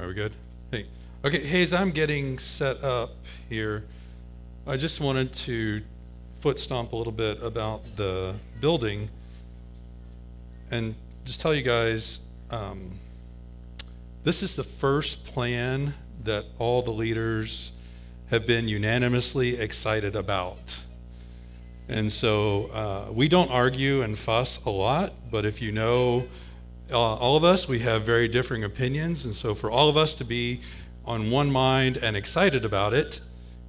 Are we good? Hey. Okay, hey, as I'm getting set up here, I just wanted to foot stomp a little bit about the building and just tell you guys um, this is the first plan that all the leaders have been unanimously excited about. And so uh, we don't argue and fuss a lot, but if you know uh, all of us, we have very differing opinions. And so for all of us to be on one mind and excited about it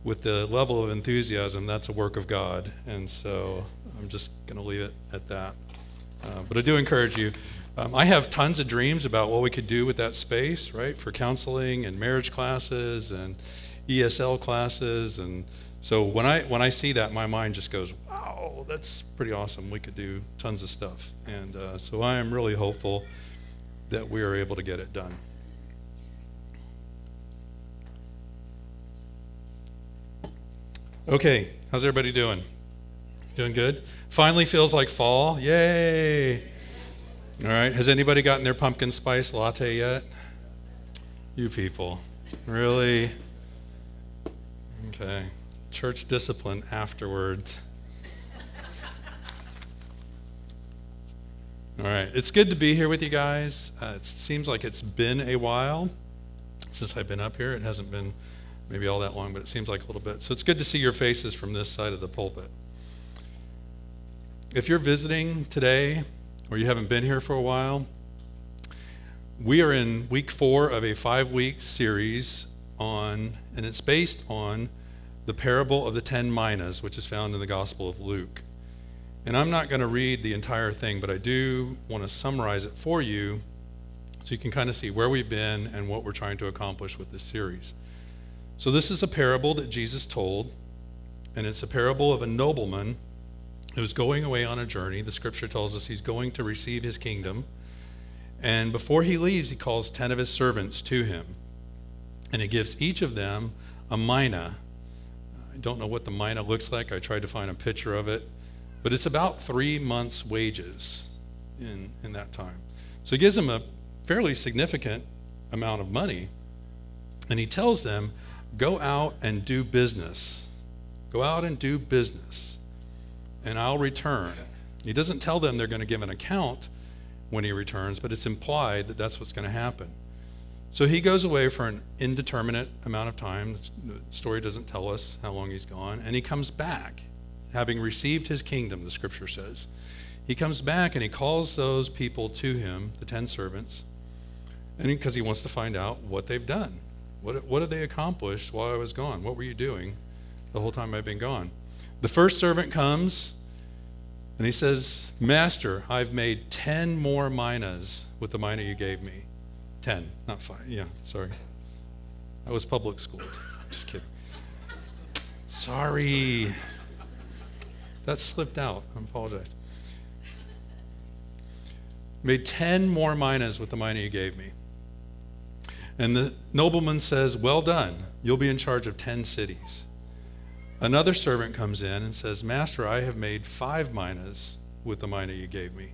with the level of enthusiasm, that's a work of God. And so I'm just going to leave it at that. Uh, but I do encourage you. Um, I have tons of dreams about what we could do with that space, right, for counseling and marriage classes and ESL classes. And so when I when I see that, my mind just goes, "Wow, that's pretty awesome. We could do tons of stuff." And uh, so I am really hopeful that we are able to get it done. Okay, how's everybody doing? Doing good? Finally feels like fall. Yay! All right, has anybody gotten their pumpkin spice latte yet? You people. Really? Okay. Church discipline afterwards. All right, it's good to be here with you guys. Uh, it seems like it's been a while since I've been up here. It hasn't been maybe all that long, but it seems like a little bit. So it's good to see your faces from this side of the pulpit. If you're visiting today or you haven't been here for a while, we are in week four of a five week series on, and it's based on the parable of the ten minas, which is found in the Gospel of Luke. And I'm not going to read the entire thing, but I do want to summarize it for you so you can kind of see where we've been and what we're trying to accomplish with this series. So, this is a parable that Jesus told, and it's a parable of a nobleman who's going away on a journey. The scripture tells us he's going to receive his kingdom. And before he leaves, he calls 10 of his servants to him. And he gives each of them a mina. Don't know what the mina looks like. I tried to find a picture of it. But it's about three months' wages in, in that time. So he gives them a fairly significant amount of money. And he tells them, Go out and do business. Go out and do business, and I'll return. He doesn't tell them they're going to give an account when he returns, but it's implied that that's what's going to happen. So he goes away for an indeterminate amount of time. The story doesn't tell us how long he's gone. And he comes back, having received his kingdom, the scripture says. He comes back and he calls those people to him, the ten servants, and because he wants to find out what they've done. What, what did they accomplish while I was gone? What were you doing the whole time I've been gone? The first servant comes and he says, Master, I've made 10 more minas with the mina you gave me. 10, not 5. Yeah, sorry. I was public schooled. I'm just kidding. Sorry. That slipped out. I apologize. Made 10 more minas with the mina you gave me. And the nobleman says, Well done, you'll be in charge of 10 cities. Another servant comes in and says, Master, I have made five minas with the mina you gave me.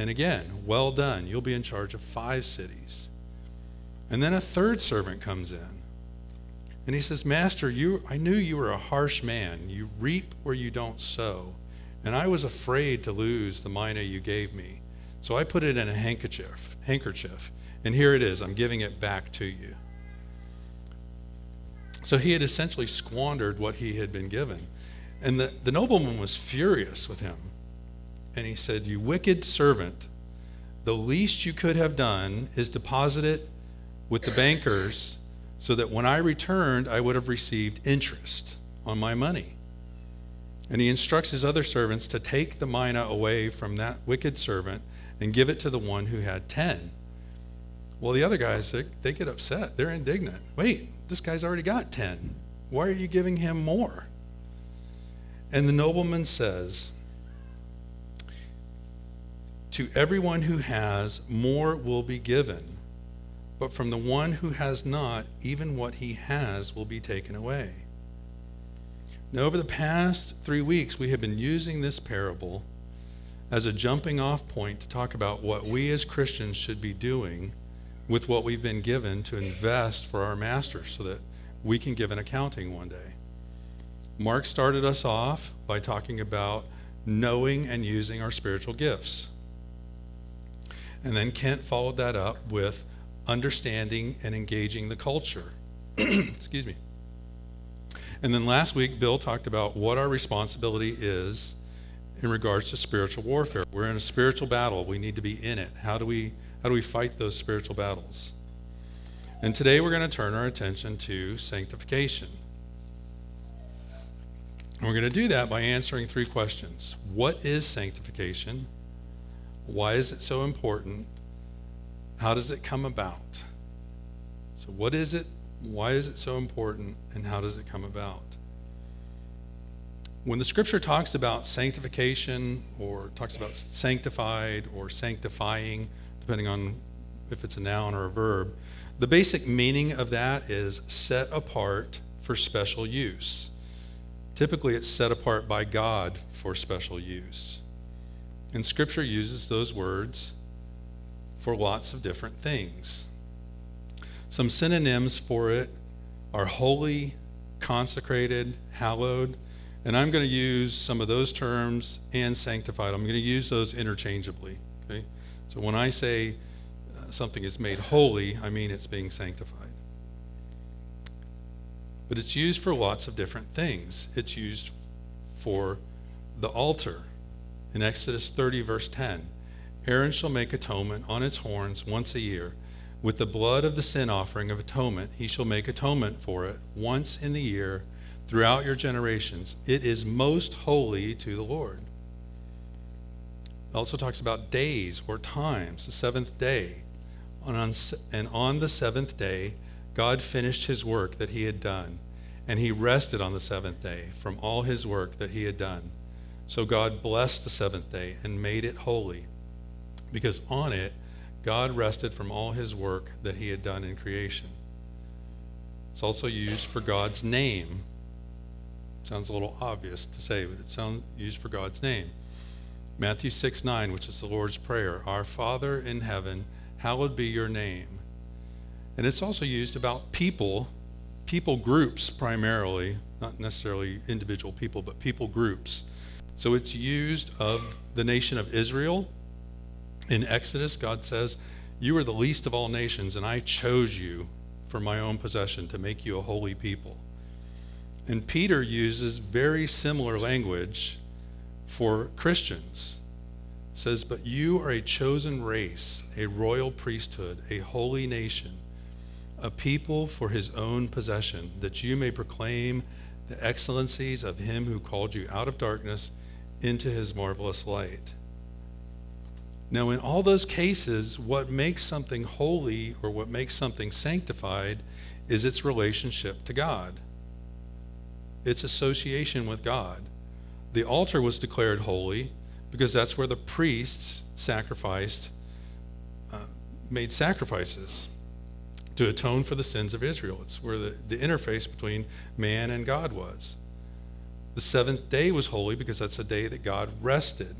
And again, well done, you'll be in charge of five cities. And then a third servant comes in. And he says, Master, you, I knew you were a harsh man. You reap where you don't sow. And I was afraid to lose the mina you gave me. So I put it in a handkerchief, handkerchief and here it is. I'm giving it back to you. So he had essentially squandered what he had been given. And the, the nobleman was furious with him. And he said, You wicked servant, the least you could have done is deposit it with the bankers so that when I returned, I would have received interest on my money. And he instructs his other servants to take the mina away from that wicked servant and give it to the one who had ten. Well, the other guys, they, they get upset. They're indignant. Wait, this guy's already got 10. Why are you giving him more? And the nobleman says, To everyone who has, more will be given. But from the one who has not, even what he has will be taken away. Now, over the past three weeks, we have been using this parable as a jumping off point to talk about what we as Christians should be doing with what we've been given to invest for our master so that we can give an accounting one day. Mark started us off by talking about knowing and using our spiritual gifts. And then Kent followed that up with understanding and engaging the culture. Excuse me. And then last week, Bill talked about what our responsibility is in regards to spiritual warfare. We're in a spiritual battle. We need to be in it. How do we, how do we fight those spiritual battles? And today we're going to turn our attention to sanctification. And we're going to do that by answering three questions What is sanctification? Why is it so important? How does it come about? So, what is it? Why is it so important? And how does it come about? When the scripture talks about sanctification or talks about sanctified or sanctifying, depending on if it's a noun or a verb, the basic meaning of that is set apart for special use. Typically, it's set apart by God for special use. And Scripture uses those words for lots of different things. Some synonyms for it are holy, consecrated, hallowed, and I'm going to use some of those terms and sanctified. I'm going to use those interchangeably. Okay? So when I say uh, something is made holy, I mean it's being sanctified. But it's used for lots of different things. It's used for the altar. In Exodus 30, verse 10, Aaron shall make atonement on its horns once a year. With the blood of the sin offering of atonement, he shall make atonement for it once in the year throughout your generations. It is most holy to the Lord. It also talks about days or times, the seventh day. And on the seventh day, God finished his work that he had done, and he rested on the seventh day from all his work that he had done. So God blessed the seventh day and made it holy, because on it God rested from all his work that he had done in creation. It's also used for God's name. Sounds a little obvious to say, but it's used for God's name. Matthew 6 9, which is the Lord's Prayer Our Father in heaven, hallowed be your name. And it's also used about people, people groups primarily, not necessarily individual people, but people groups. So it's used of the nation of Israel. In Exodus, God says, You are the least of all nations, and I chose you for my own possession to make you a holy people. And Peter uses very similar language for Christians. says, But you are a chosen race, a royal priesthood, a holy nation, a people for his own possession, that you may proclaim the excellencies of him who called you out of darkness into his marvelous light. Now, in all those cases, what makes something holy or what makes something sanctified is its relationship to God, its association with God. The altar was declared holy because that's where the priests sacrificed, uh, made sacrifices to atone for the sins of Israel. It's where the, the interface between man and God was. The seventh day was holy because that's a day that God rested.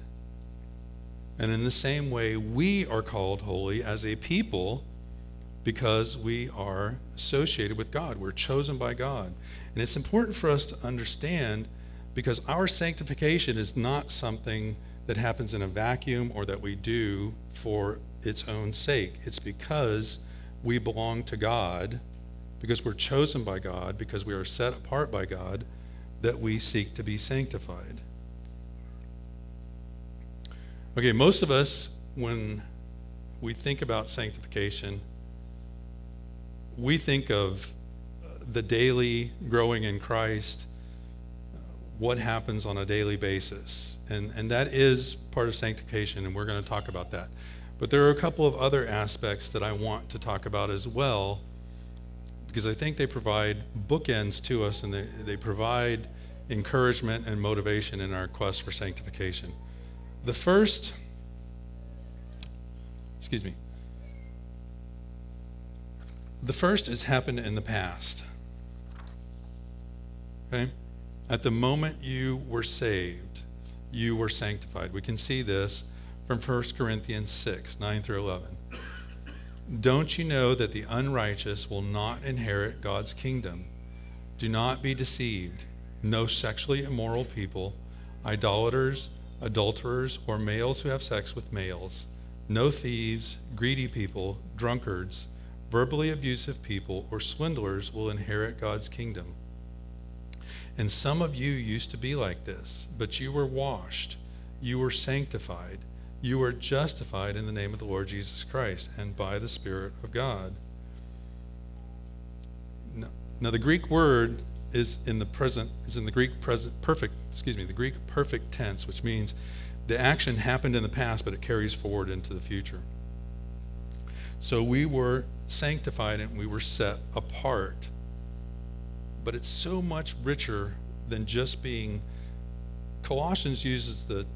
And in the same way, we are called holy as a people because we are associated with God. We're chosen by God. And it's important for us to understand because our sanctification is not something that happens in a vacuum or that we do for its own sake. It's because we belong to God, because we're chosen by God, because we are set apart by God that we seek to be sanctified. Okay, most of us, when we think about sanctification, we think of uh, the daily growing in Christ, uh, what happens on a daily basis. And, and that is part of sanctification, and we're going to talk about that. But there are a couple of other aspects that I want to talk about as well because I think they provide bookends to us and they, they provide encouragement and motivation in our quest for sanctification. The first, excuse me, the first has happened in the past. Okay? At the moment you were saved, you were sanctified. We can see this from 1 Corinthians 6 9 through 11. Don't you know that the unrighteous will not inherit God's kingdom? Do not be deceived. No sexually immoral people, idolaters, adulterers, or males who have sex with males, no thieves, greedy people, drunkards, verbally abusive people, or swindlers will inherit God's kingdom. And some of you used to be like this, but you were washed, you were sanctified, you are justified in the name of the Lord Jesus Christ and by the Spirit of God. Now, now the Greek word is in the present is in the Greek present perfect excuse me the Greek perfect tense, which means the action happened in the past, but it carries forward into the future. So we were sanctified and we were set apart. But it's so much richer than just being. Colossians uses the,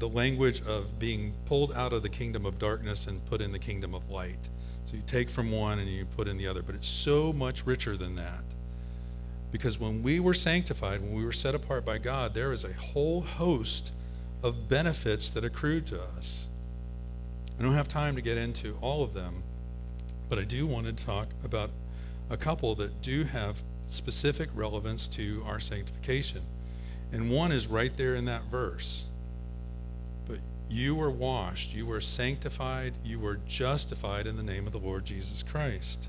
the, language of being pulled out of the kingdom of darkness and put in the kingdom of light. So you take from one and you put in the other. But it's so much richer than that. Because when we were sanctified, when we were set apart by God, there is a whole host of benefits that accrued to us. I don't have time to get into all of them, but I do want to talk about a couple that do have specific relevance to our sanctification. And one is right there in that verse. You were washed, you were sanctified, you were justified in the name of the Lord Jesus Christ.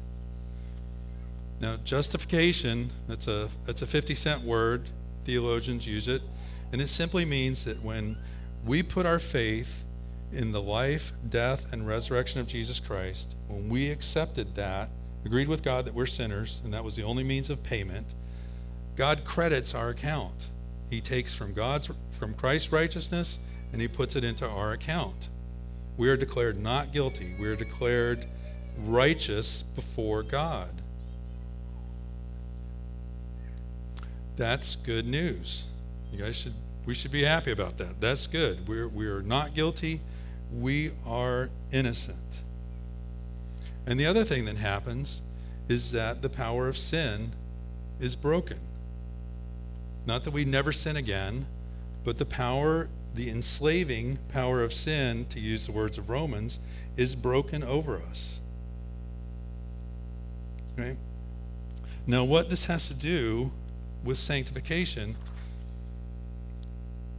Now, justification, that's a, that's a 50 cent word. Theologians use it. And it simply means that when we put our faith in the life, death, and resurrection of Jesus Christ, when we accepted that, agreed with God that we're sinners, and that was the only means of payment, God credits our account. He takes from God's from Christ's righteousness and he puts it into our account. We are declared not guilty. We are declared righteous before God. That's good news. You guys should we should be happy about that. That's good. We're we are not guilty. We are innocent. And the other thing that happens is that the power of sin is broken. Not that we never sin again, but the power, the enslaving power of sin, to use the words of Romans, is broken over us. Right? Now, what this has to do with sanctification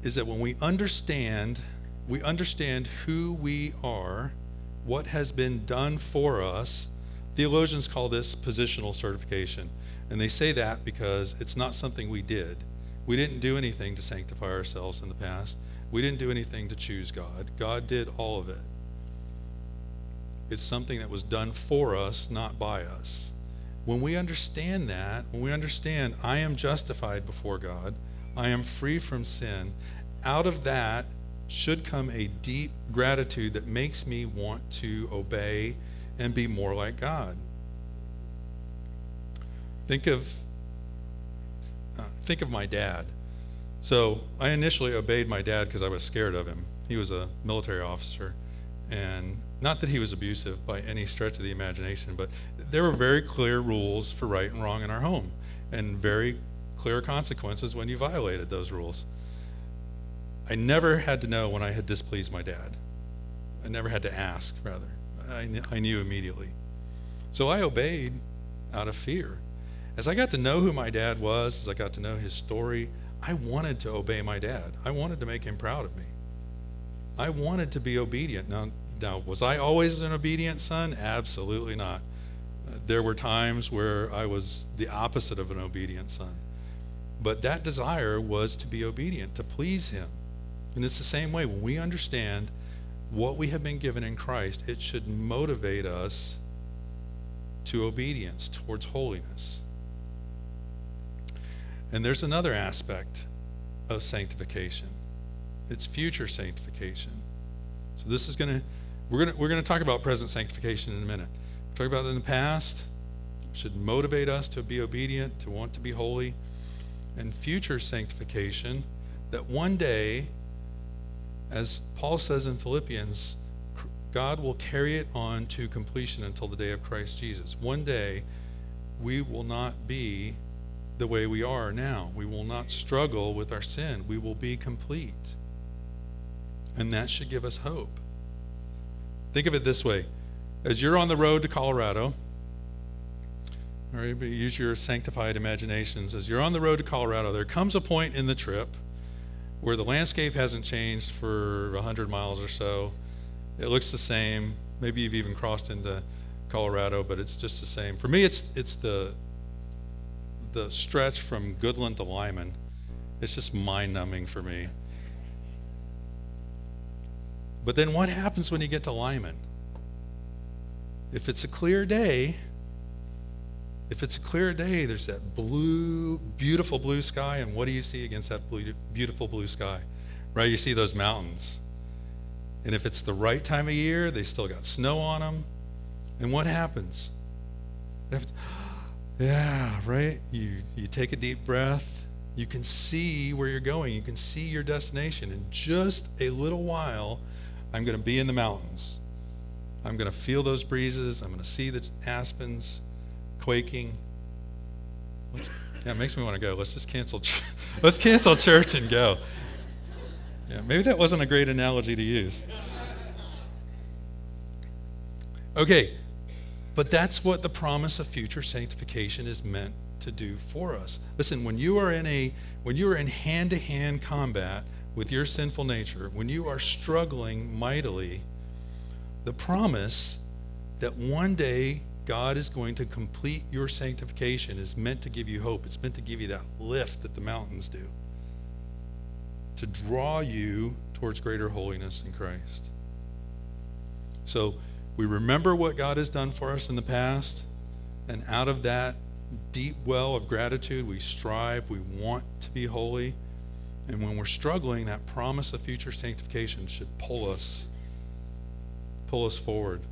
is that when we understand, we understand who we are, what has been done for us. Theologians call this positional sanctification. And they say that because it's not something we did. We didn't do anything to sanctify ourselves in the past. We didn't do anything to choose God. God did all of it. It's something that was done for us, not by us. When we understand that, when we understand I am justified before God, I am free from sin, out of that should come a deep gratitude that makes me want to obey and be more like God. Think of uh, think of my dad. So I initially obeyed my dad because I was scared of him. He was a military officer, and not that he was abusive by any stretch of the imagination, but there were very clear rules for right and wrong in our home, and very clear consequences when you violated those rules. I never had to know when I had displeased my dad. I never had to ask, rather. I, kn- I knew immediately. So I obeyed out of fear. As I got to know who my dad was, as I got to know his story, I wanted to obey my dad. I wanted to make him proud of me. I wanted to be obedient. Now, now was I always an obedient son? Absolutely not. Uh, there were times where I was the opposite of an obedient son. But that desire was to be obedient, to please him. And it's the same way when we understand what we have been given in Christ, it should motivate us to obedience, towards holiness. And there's another aspect of sanctification. It's future sanctification. So this is going to we're going to we're going to talk about present sanctification in a minute. We're talking about it in the past. Should motivate us to be obedient, to want to be holy. And future sanctification that one day as Paul says in Philippians, God will carry it on to completion until the day of Christ Jesus. One day, we will not be the way we are now. We will not struggle with our sin. We will be complete. And that should give us hope. Think of it this way as you're on the road to Colorado, all right, use your sanctified imaginations. As you're on the road to Colorado, there comes a point in the trip where the landscape hasn't changed for 100 miles or so. It looks the same. Maybe you've even crossed into Colorado, but it's just the same. For me, it's it's the the stretch from Goodland to Limon. It's just mind-numbing for me. But then what happens when you get to Limon? If it's a clear day, if it's a clear day, there's that blue, beautiful blue sky, and what do you see against that blue, beautiful blue sky? Right? You see those mountains. And if it's the right time of year, they still got snow on them. And what happens? Yeah, right? You, you take a deep breath. You can see where you're going. You can see your destination. In just a little while, I'm going to be in the mountains. I'm going to feel those breezes. I'm going to see the aspens quaking. Let's, yeah, it makes me want to go. Let's just cancel. Ch- let's cancel church and go. Yeah, maybe that wasn't a great analogy to use. Okay, but that's what the promise of future sanctification is meant to do for us. Listen, when you are in a when you are in hand-to-hand combat with your sinful nature, when you are struggling mightily the promise that one day God is going to complete your sanctification is meant to give you hope. It's meant to give you that lift that the mountains do, to draw you towards greater holiness in Christ. So we remember what God has done for us in the past, and out of that deep well of gratitude, we strive, we want to be holy. And when we're struggling, that promise of future sanctification should pull us pull us forward.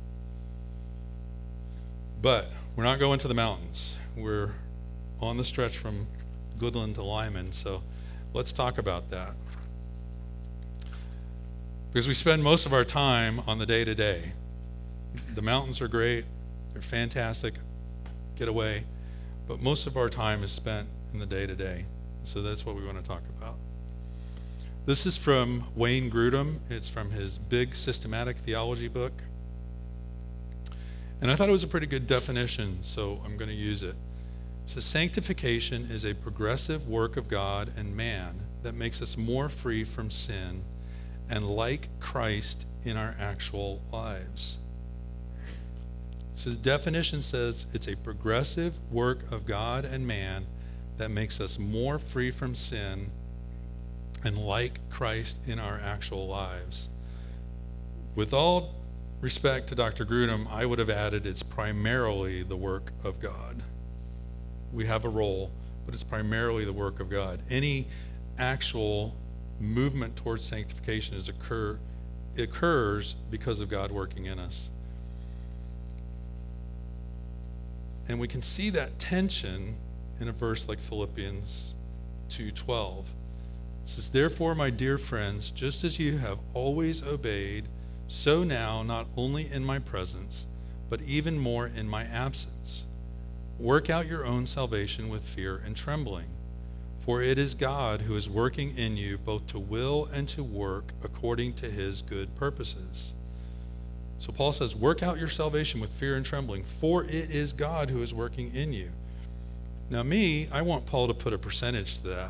But we're not going to the mountains. We're on the stretch from Goodland to Limon. So let's talk about that. Because we spend most of our time on the day to day. The mountains are great, they're fantastic, get away. But most of our time is spent in the day to day. So that's what we want to talk about. This is from Wayne Grudem. It's from his big systematic theology book. And I thought it was a pretty good definition, so I'm going to use it. Says sanctification is a progressive work of God and man that makes us more free from sin and like Christ in our actual lives. So the definition says it's a progressive work of God and man that makes us more free from sin and like Christ in our actual lives. With all respect to Dr. Grudem, I would have added it's primarily the work of God. We have a role, but it's primarily the work of God. Any actual movement towards sanctification is occur occurs because of God working in us. And we can see that tension in a verse like Philippians 2:12 says, Therefore, my dear friends, just as you have always obeyed, so now, not only in my presence, but even more in my absence. Work out your own salvation with fear and trembling. For it is God who is working in you both to will and to work according to his good purposes. So Paul says, Work out your salvation with fear and trembling, for it is God who is working in you. Now, me, I want Paul to put a percentage to that.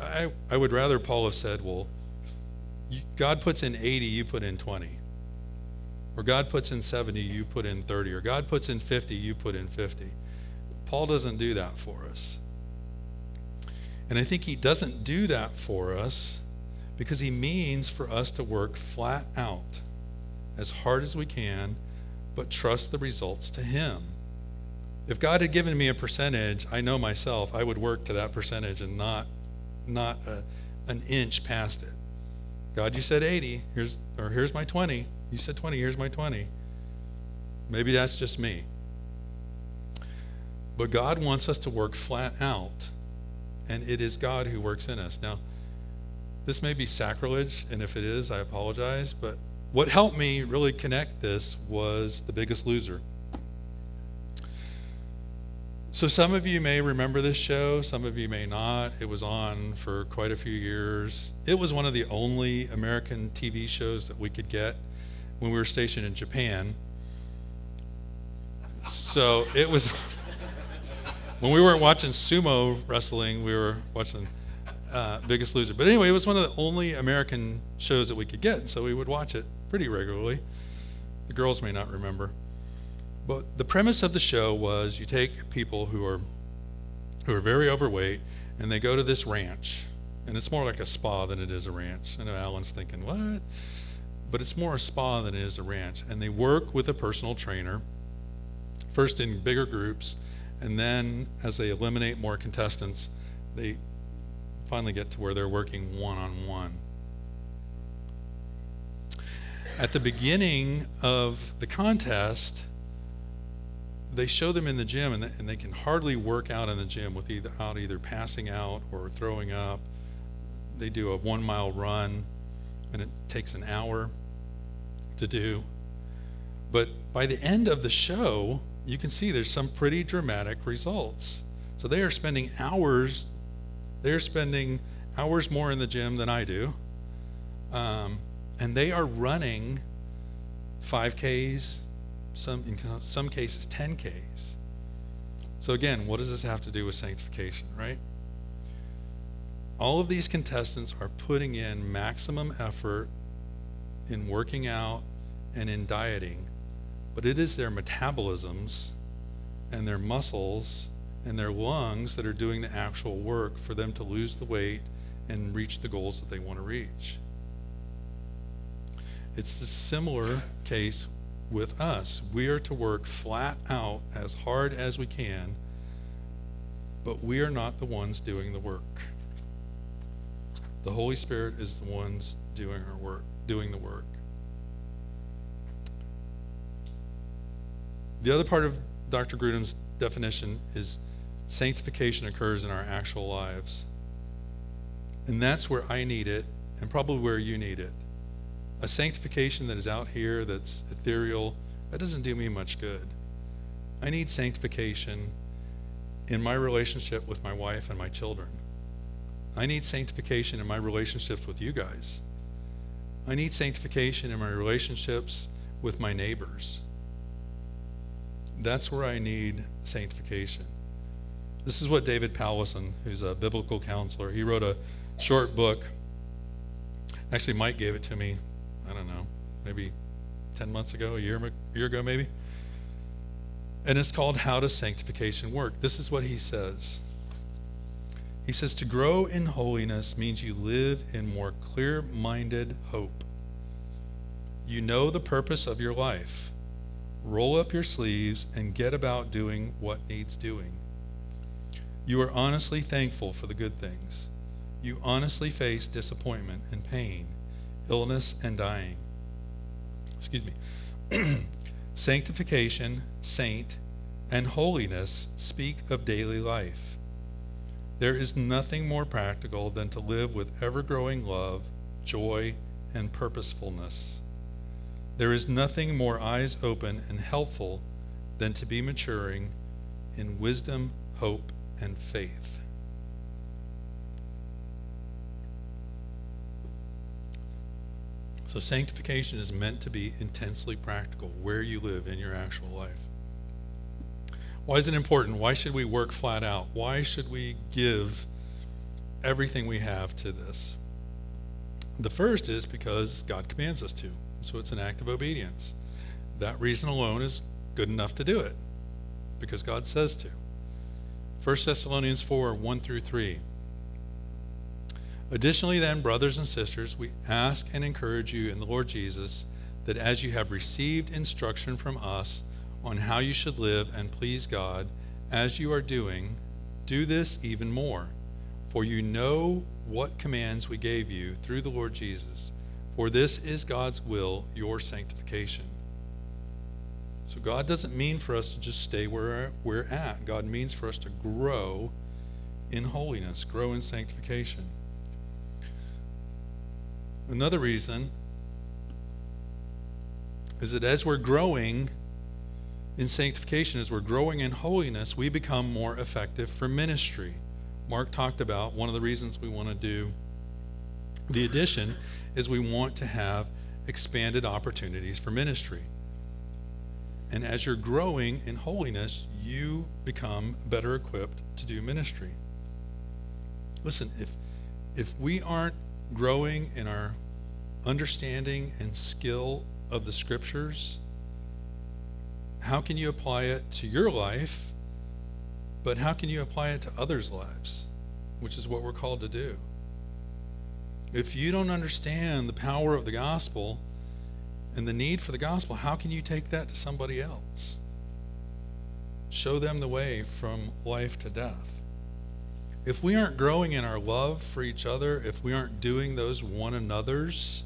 I, I would rather Paul have said, well, God puts in 80, you put in 20. Or God puts in 70, you put in 30. Or God puts in 50, you put in 50. Paul doesn't do that for us. And I think he doesn't do that for us because he means for us to work flat out as hard as we can, but trust the results to him. If God had given me a percentage, I know myself, I would work to that percentage and not not a, an inch past it. God, you said 80. Here's or here's my 20. You said 20. Here's my 20. Maybe that's just me. But God wants us to work flat out, and it is God who works in us. Now, this may be sacrilege, and if it is, I apologize. But what helped me really connect this was The Biggest Loser. So some of you may remember this show, some of you may not. It was on for quite a few years. It was one of the only American TV shows that we could get when we were stationed in Japan. So it was when we weren't watching sumo wrestling, we were watching uh, Biggest Loser. But anyway, it was one of the only American shows that we could get, so we would watch it pretty regularly. The girls may not remember. But the premise of the show was you take people who are who are very overweight and they go to this ranch. And it's more like a spa than it is a ranch. I know Alan's thinking, what? But it's more a spa than it is a ranch. And they work with a personal trainer, first in bigger groups, and then as they eliminate more contestants, they finally get to where they're working one on one. At the beginning of the contest, they show them in the gym and, and they can hardly work out in the gym without either passing out or throwing up. They do a one mile run and it takes an hour to do. But by the end of the show, you can see there's some pretty dramatic results. So they are spending hours, they're spending hours more in the gym than I do. Um, and they are running 5Ks, some in some cases 10Ks. So again, what does this have to do with sanctification, right? All of these contestants are putting in maximum effort in working out and in dieting, but it is their metabolisms and their muscles and their lungs that are doing the actual work for them to lose the weight and reach the goals that they want to reach. It's the similar case with us. We are to work flat out as hard as we can, but we are not the ones doing the work. The Holy Spirit is the ones doing our work, doing the work. The other part of Dr. Grudem's definition is sanctification occurs in our actual lives. And that's where I need it, and probably where you need it a sanctification that is out here that's ethereal, that doesn't do me much good. I need sanctification in my relationship with my wife and my children. I need sanctification in my relationships with you guys. I need sanctification in my relationships with my neighbors. That's where I need sanctification. This is what David Powlison, who's a biblical counselor, he wrote a short book. Actually, Mike gave it to me maybe 10 months ago, a year, a year ago, maybe. And it's called How Does Sanctification Work? This is what he says. He says, To grow in holiness means you live in more clear minded hope. You know the purpose of your life. Roll up your sleeves and get about doing what needs doing. You are honestly thankful for the good things. You honestly face disappointment and pain illness, and dying. Excuse me. Sanctification, saint, and holiness speak of daily life. There is nothing more practical than to live with ever growing love, joy, and purposefulness. There is nothing more eyes open and helpful than to be maturing in wisdom, hope, and faith. So sanctification is meant to be intensely practical where you live in your actual life. Why is it important? Why should we work flat out? Why should we give everything we have to this? The first is because God commands us to. So it's an act of obedience. That reason alone is good enough to do it because God says to. 1 Thessalonians 4 1 through 3. Additionally, then, brothers and sisters, we ask and encourage you in the Lord Jesus that as you have received instruction from us on how you should live and please God, as you are doing, do this even more. For you know what commands we gave you through the Lord Jesus. For this is God's will, your sanctification. So God doesn't mean for us to just stay where we're at. God means for us to grow in holiness, grow in sanctification. Another reason is that as we're growing in sanctification, as we're growing in holiness, we become more effective for ministry. Mark talked about one of the reasons we want to do the addition is we want to have expanded opportunities for ministry. And as you're growing in holiness, you become better equipped to do ministry. Listen, if if we aren't growing in our understanding and skill of the scriptures, how can you apply it to your life? But how can you apply it to others' lives? Which is what we're called to do. If you don't understand the power of the gospel and the need for the gospel, how can you take that to somebody else? Show them the way from life to death. If we aren't growing in our love for each other, if we aren't doing those one another's,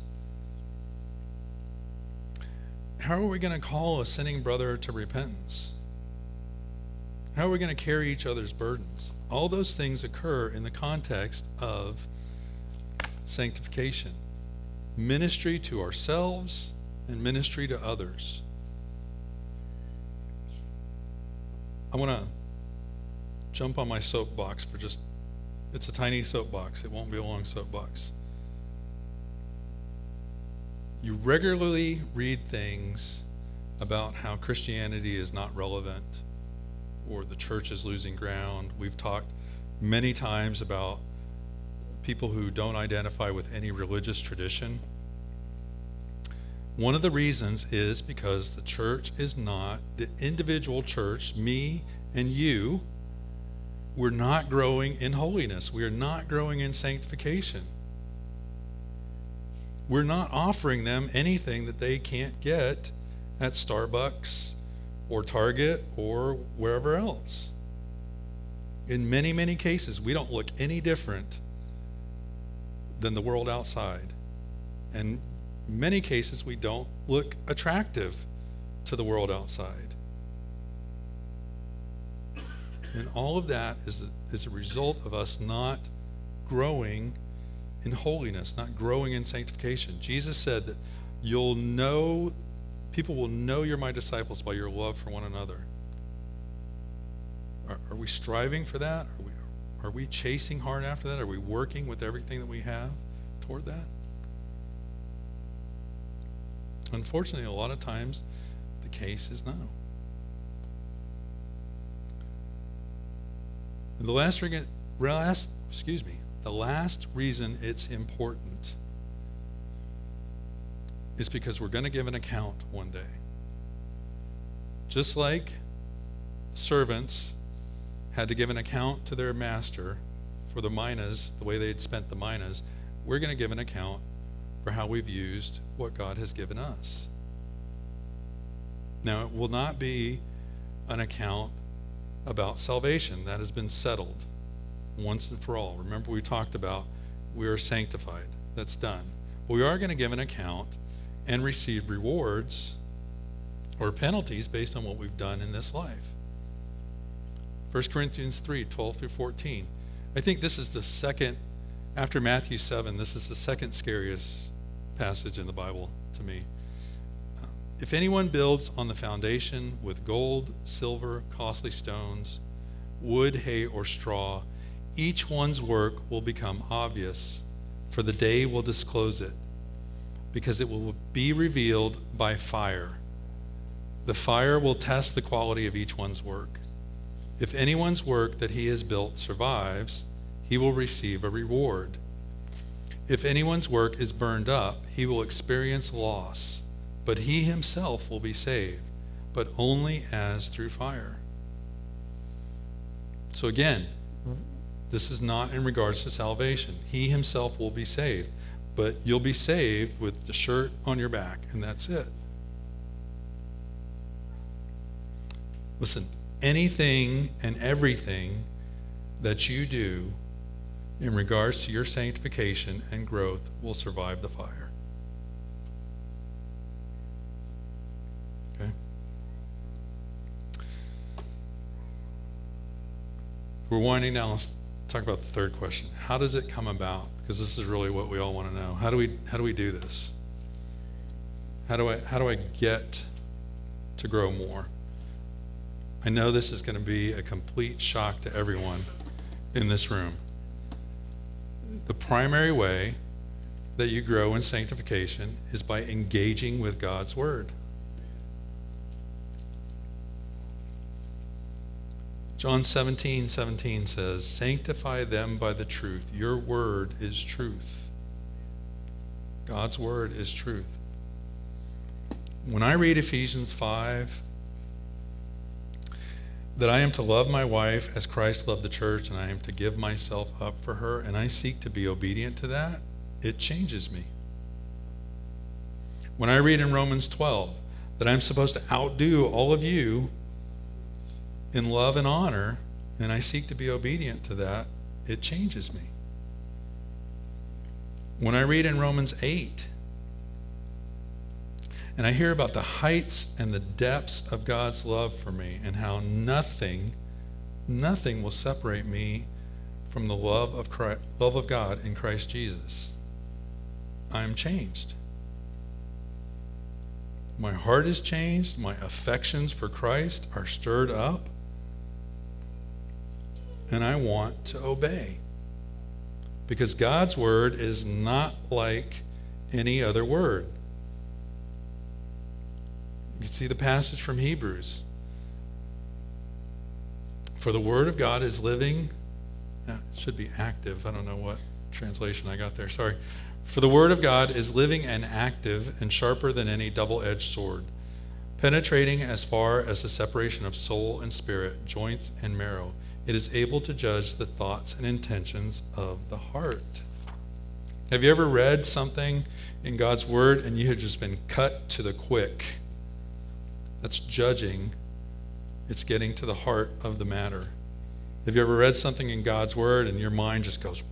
how are we going to call a sinning brother to repentance? How are we going to carry each other's burdens? All those things occur in the context of sanctification ministry to ourselves and ministry to others. I want to jump on my soapbox for just it's a tiny soapbox. It won't be a long soapbox. You regularly read things about how Christianity is not relevant or the church is losing ground. We've talked many times about people who don't identify with any religious tradition. One of the reasons is because the church is not, the individual church, me and you, we're not growing in holiness. We are not growing in sanctification we're not offering them anything that they can't get at Starbucks or Target or wherever else. In many, many cases, we don't look any different than the world outside. And many cases, we don't look attractive to the world outside. And all of that is a, is a result of us not growing in holiness, not growing in sanctification. Jesus said that you'll know, people will know you're my disciples by your love for one another. Are, are we striving for that? Are we, are we chasing hard after that? Are we working with everything that we have toward that? Unfortunately, a lot of times the case is no. And the last, last, excuse me, the last reason it's important is because we're going to give an account one day. Just like servants had to give an account to their master for the minas, the way they'd spent the minas, we're going to give an account for how we've used what God has given us. Now, it will not be an account about salvation. That has been settled once and for all. Remember, we talked about we are sanctified. That's done. We are going to give an account and receive rewards or penalties based on what we've done in this life. 1 Corinthians 3 12 through 14. I think this is the second, after Matthew 7, this is the second scariest passage in the Bible to me. If anyone builds on the foundation with gold, silver, costly stones, wood, hay, or straw, each one's work will become obvious, for the day will disclose it, because it will be revealed by fire. The fire will test the quality of each one's work. If anyone's work that he has built survives, he will receive a reward. If anyone's work is burned up, he will experience loss, but he himself will be saved, but only as through fire. So again, this is not in regards to salvation. He himself will be saved, but you'll be saved with the shirt on your back, and that's it. Listen, anything and everything that you do in regards to your sanctification and growth will survive the fire. We're winding down Let's talk about the third question. How does it come about? Because this is really what we all want to know. How do we how do we do this? How do I how do I get to grow more? I know this is going to be a complete shock to everyone in this room. The primary way that you grow in sanctification is by engaging with God's word. John 17, 17 says, Sanctify them by the truth. Your word is truth. God's word is truth. When I read Ephesians 5, that I am to love my wife as Christ loved the church and I am to give myself up for her, and I seek to be obedient to that, it changes me. When I read in Romans 12 that I'm supposed to outdo all of you in love and honor, and I seek to be obedient to that, it changes me. When I read in Romans 8, and I hear about the heights and the depths of God's love for me and how nothing, nothing will separate me from the love of, Christ, love of God in Christ Jesus. I'm changed. My heart is changed. My affections for Christ are stirred up. And I want to obey. Because God's word is not like any other word. You see the passage from Hebrews. For the word of God is living, it should be active. I don't know what translation I got there. Sorry. For the word of God is living and active and sharper than any double edged sword, penetrating as far as the separation of soul and spirit, joints and marrow. It is able to judge the thoughts and intentions of the heart. Have you ever read something in God's word and you have just been cut to the quick? That's judging, it's getting to the heart of the matter. Have you ever read something in God's word and your mind just goes,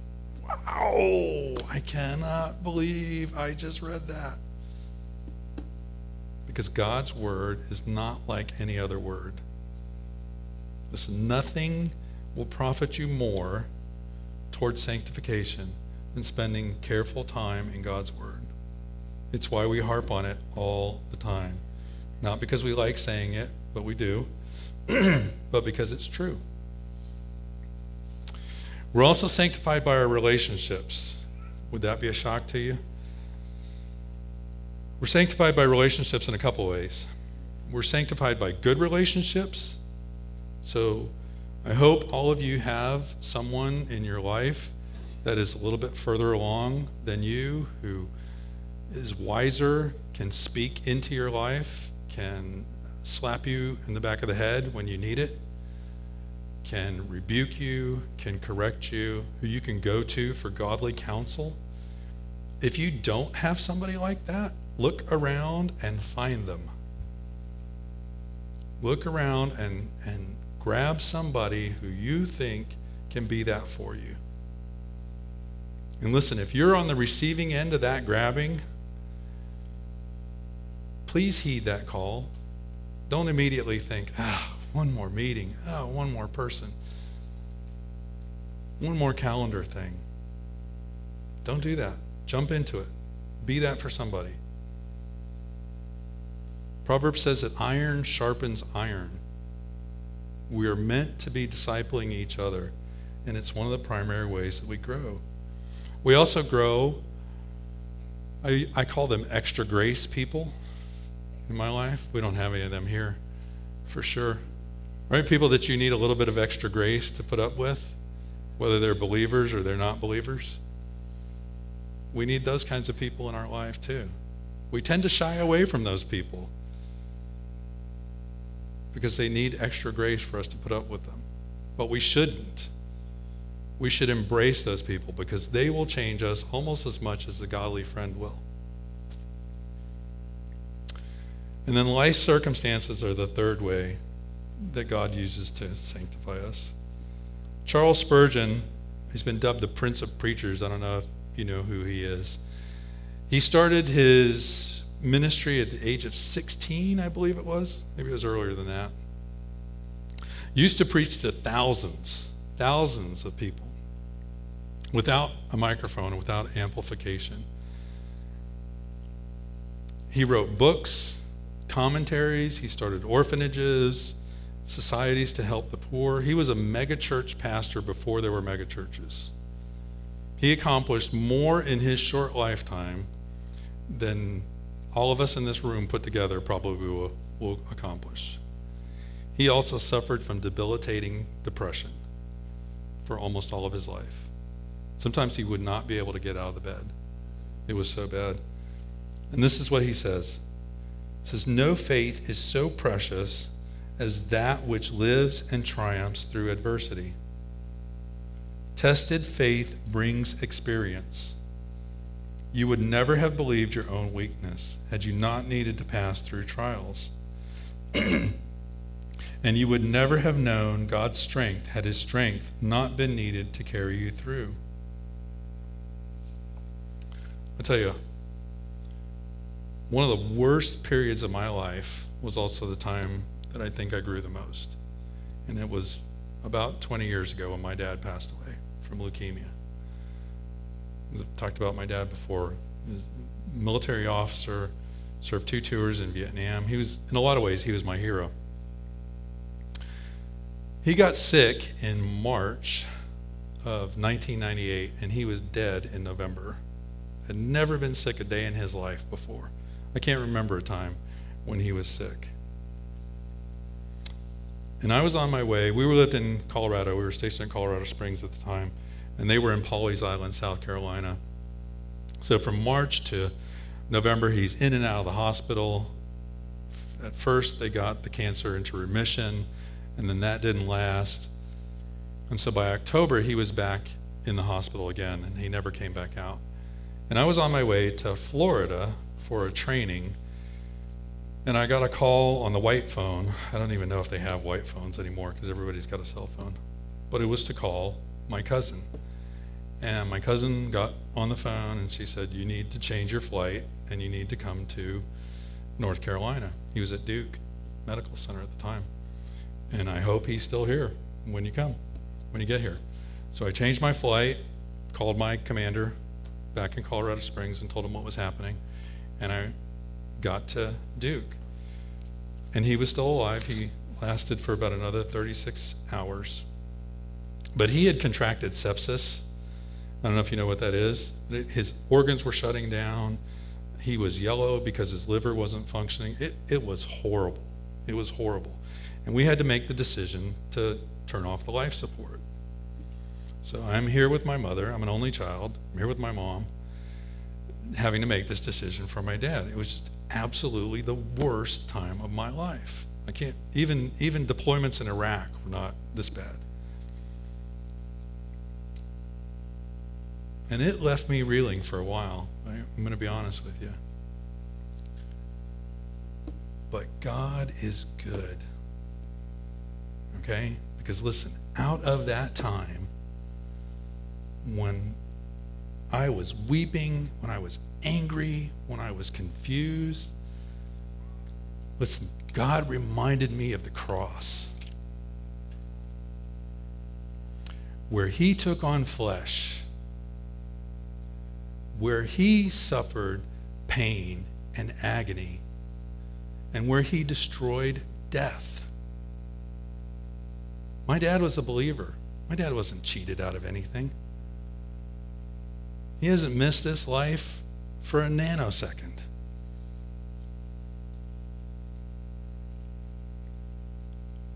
wow, I cannot believe I just read that? Because God's word is not like any other word. Listen, nothing will profit you more towards sanctification than spending careful time in God's word. It's why we harp on it all the time. Not because we like saying it, but we do, but because it's true. We're also sanctified by our relationships. Would that be a shock to you? We're sanctified by relationships in a couple ways. We're sanctified by good relationships. So I hope all of you have someone in your life that is a little bit further along than you, who is wiser, can speak into your life, can slap you in the back of the head when you need it, can rebuke you, can correct you, who you can go to for godly counsel. If you don't have somebody like that, look around and find them. Look around and, and grab somebody who you think can be that for you. And listen, if you're on the receiving end of that grabbing, please heed that call. Don't immediately think, ah, one more meeting, oh, one more person, one more calendar thing. Don't do that. Jump into it. Be that for somebody. Proverbs says that iron sharpens iron. We are meant to be discipling each other, and it's one of the primary ways that we grow. We also grow, I, I call them extra grace people in my life. We don't have any of them here, for sure. Right? People that you need a little bit of extra grace to put up with, whether they're believers or they're not believers. We need those kinds of people in our life too. We tend to shy away from those people because they need extra grace for us to put up with them. But we shouldn't. We should embrace those people because they will change us almost as much as the godly friend will. And then life circumstances are the third way that God uses to sanctify us. Charles Spurgeon, he's been dubbed the Prince of Preachers. I don't know if you know who he is. He started his ministry at the age of 16, I believe it was. Maybe it was earlier than that. Used to preach to thousands, thousands of people without a microphone, without amplification. He wrote books, commentaries, he started orphanages, societies to help the poor. He was a megachurch pastor before there were megachurches. He accomplished more in his short lifetime than all of us in this room put together probably will, will accomplish. He also suffered from debilitating depression for almost all of his life. Sometimes he would not be able to get out of the bed. It was so bad. And this is what he says. Says, No faith is so precious as that which lives and triumphs through adversity. Tested faith brings experience. You would never have believed your own weakness had you not needed to pass through trials. and you would never have known God's strength had his strength not been needed to carry you through. I tell you, one of the worst periods of my life was also the time that I think I grew the most. And it was about 20 years ago when my dad passed away from leukemia. I've talked about my dad before. Military officer, served two tours in Vietnam. He was, in a lot of ways, he was my hero. He got sick in March of 1998, and he was dead in November. Had never been sick a day in his life before. I can't remember a time when he was sick. And I was on my way. We were lived in Colorado. We were stationed in Colorado Springs at the time, and they were in Pawleys Island, South Carolina. So from March to November, he's in and out of the hospital. At first, they got the cancer into remission, and then that didn't last. And so by October, he was back in the hospital again, and he never came back out. And I was on my way to Florida for a training and I got a call on the white phone. I don't even know if they have white phones anymore because everybody's got a cell phone. But it was to call my cousin. And my cousin got on the phone and she said, You need to change your flight and you need to come to North Carolina. He was at Duke Medical Center at the time. And I hope he's still here when you come, when you get here. So I changed my flight, called my commander back in Colorado Springs and told him what was happening. And I got to Duke. And he was still alive. He lasted for about another 36 hours. But he had contracted sepsis. I don't know if you know what that is. His organs were shutting down. He was yellow because his liver wasn't functioning. It, it was horrible. It was horrible. And we had to make the decision to turn off the life support. So I'm here with my mother. I'm an only child. I'm here with my mom, having to make this decision for my dad. It was just absolutely the worst time of my life. I can't even even deployments in Iraq were not this bad. And it left me reeling for a while. I'm going to be honest with you. But God is good. Okay? Because listen, out of that time when I was weeping, when I was angry, when I was confused. Listen, God reminded me of the cross, where He took on flesh, where He suffered pain and agony, and where He destroyed death. My dad was a believer. My dad wasn't cheated out of anything. He hasn't missed this life for a nanosecond.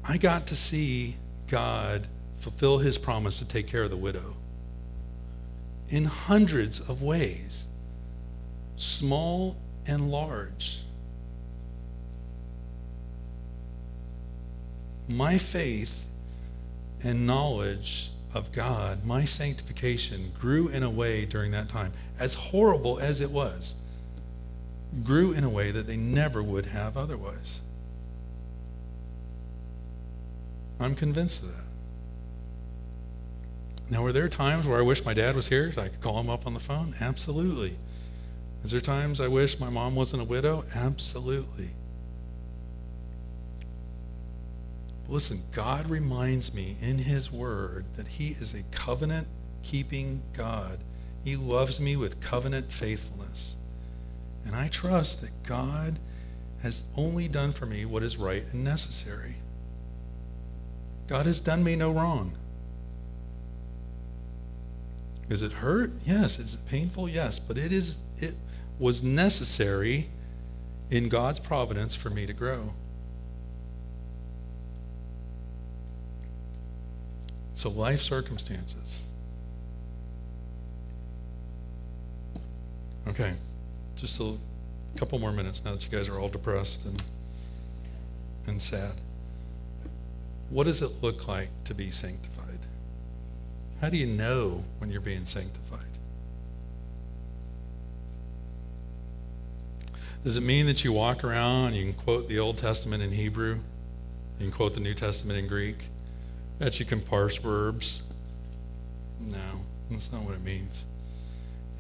I got to see God fulfill his promise to take care of the widow in hundreds of ways, small and large. My faith and knowledge of God, my sanctification grew in a way during that time, as horrible as it was, grew in a way that they never would have otherwise. I'm convinced of that. Now, were there times where I wish my dad was here so I could call him up on the phone? Absolutely. Is there times I wish my mom wasn't a widow? Absolutely. Listen, God reminds me in His Word that He is a covenant keeping God. He loves me with covenant faithfulness. And I trust that God has only done for me what is right and necessary. God has done me no wrong. Is it hurt? Yes. Is it painful? Yes. But it is it was necessary in God's providence for me to grow. So, life circumstances. Okay, just a couple more minutes now that you guys are all depressed and, and sad. What does it look like to be sanctified? How do you know when you're being sanctified? Does it mean that you walk around and you can quote the Old Testament in Hebrew? You can quote the New Testament in Greek? That you can parse verbs? No, that's not what it means.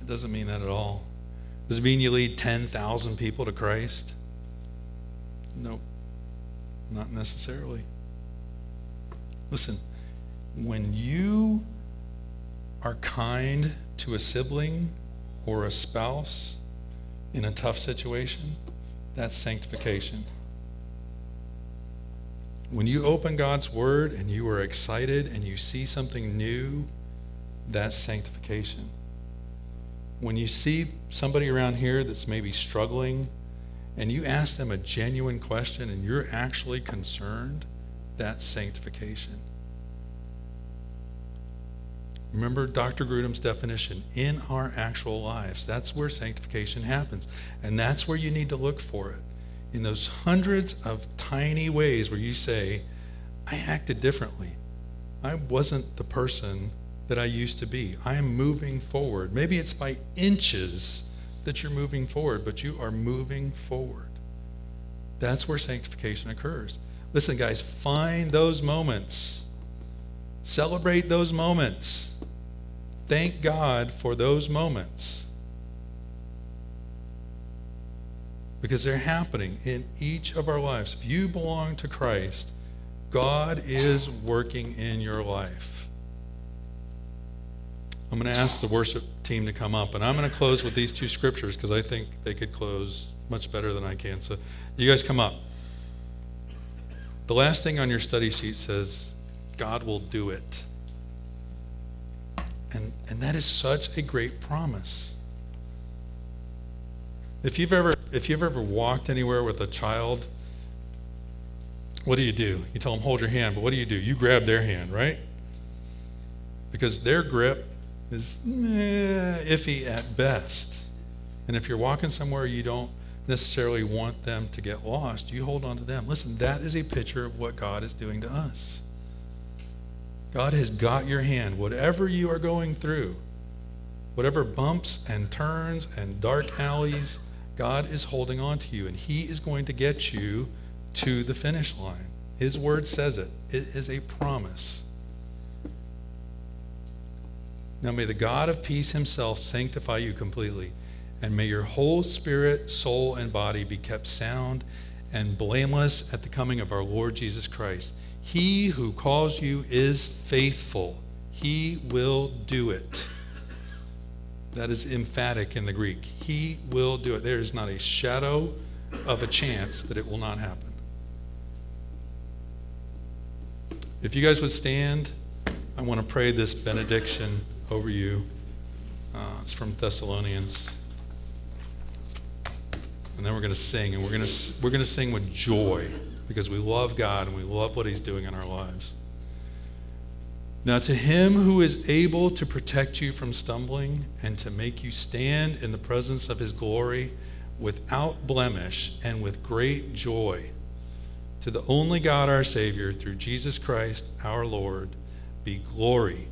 It doesn't mean that at all. Does it mean you lead 10,000 people to Christ? Nope, not necessarily. Listen, when you are kind to a sibling or a spouse in a tough situation, that's sanctification. When you open God's Word and you are excited and you see something new, that's sanctification. When you see somebody around here that's maybe struggling and you ask them a genuine question and you're actually concerned, that's sanctification. Remember Dr. Grudem's definition in our actual lives. That's where sanctification happens. And that's where you need to look for it. In those hundreds of tiny ways where you say, I acted differently. I wasn't the person that I used to be. I am moving forward. Maybe it's by inches that you're moving forward, but you are moving forward. That's where sanctification occurs. Listen, guys, find those moments. Celebrate those moments. Thank God for those moments. Because they're happening in each of our lives. If you belong to Christ, God is working in your life. I'm going to ask the worship team to come up, and I'm going to close with these two scriptures because I think they could close much better than I can. So, you guys come up. The last thing on your study sheet says, God will do it. And, and that is such a great promise. If you've ever if you've ever walked anywhere with a child, what do you do? You tell them hold your hand, but what do you do? You grab their hand, right? Because their grip is eh, iffy at best. And if you're walking somewhere you don't necessarily want them to get lost, you hold on to them. Listen, that is a picture of what God is doing to us. God has got your hand. Whatever you are going through, whatever bumps and turns and dark alleys, God is holding on to you, and He is going to get you to the finish line. His word says it, it is a promise. Now may the God of peace Himself sanctify you completely, and may your whole spirit, soul, and body be kept sound and blameless at the coming of our Lord Jesus Christ. He who calls you is faithful. He will do it. That is emphatic in the Greek. He will do it. There is not a shadow of a chance that it will not happen. If you guys would stand, I want to pray this benediction over you. Uh, it's from Thessalonians. And then we're going to sing, and we're going to, we're going to sing with joy because we love God and we love what He's doing in our lives. Now, to Him who is able to protect you from stumbling and to make you stand in the presence of His glory without blemish and with great joy, to the only God our Savior, through Jesus Christ our Lord, be glory,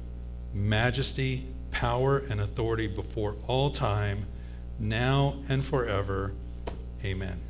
majesty, power, and authority before all time, now and forever. Amen.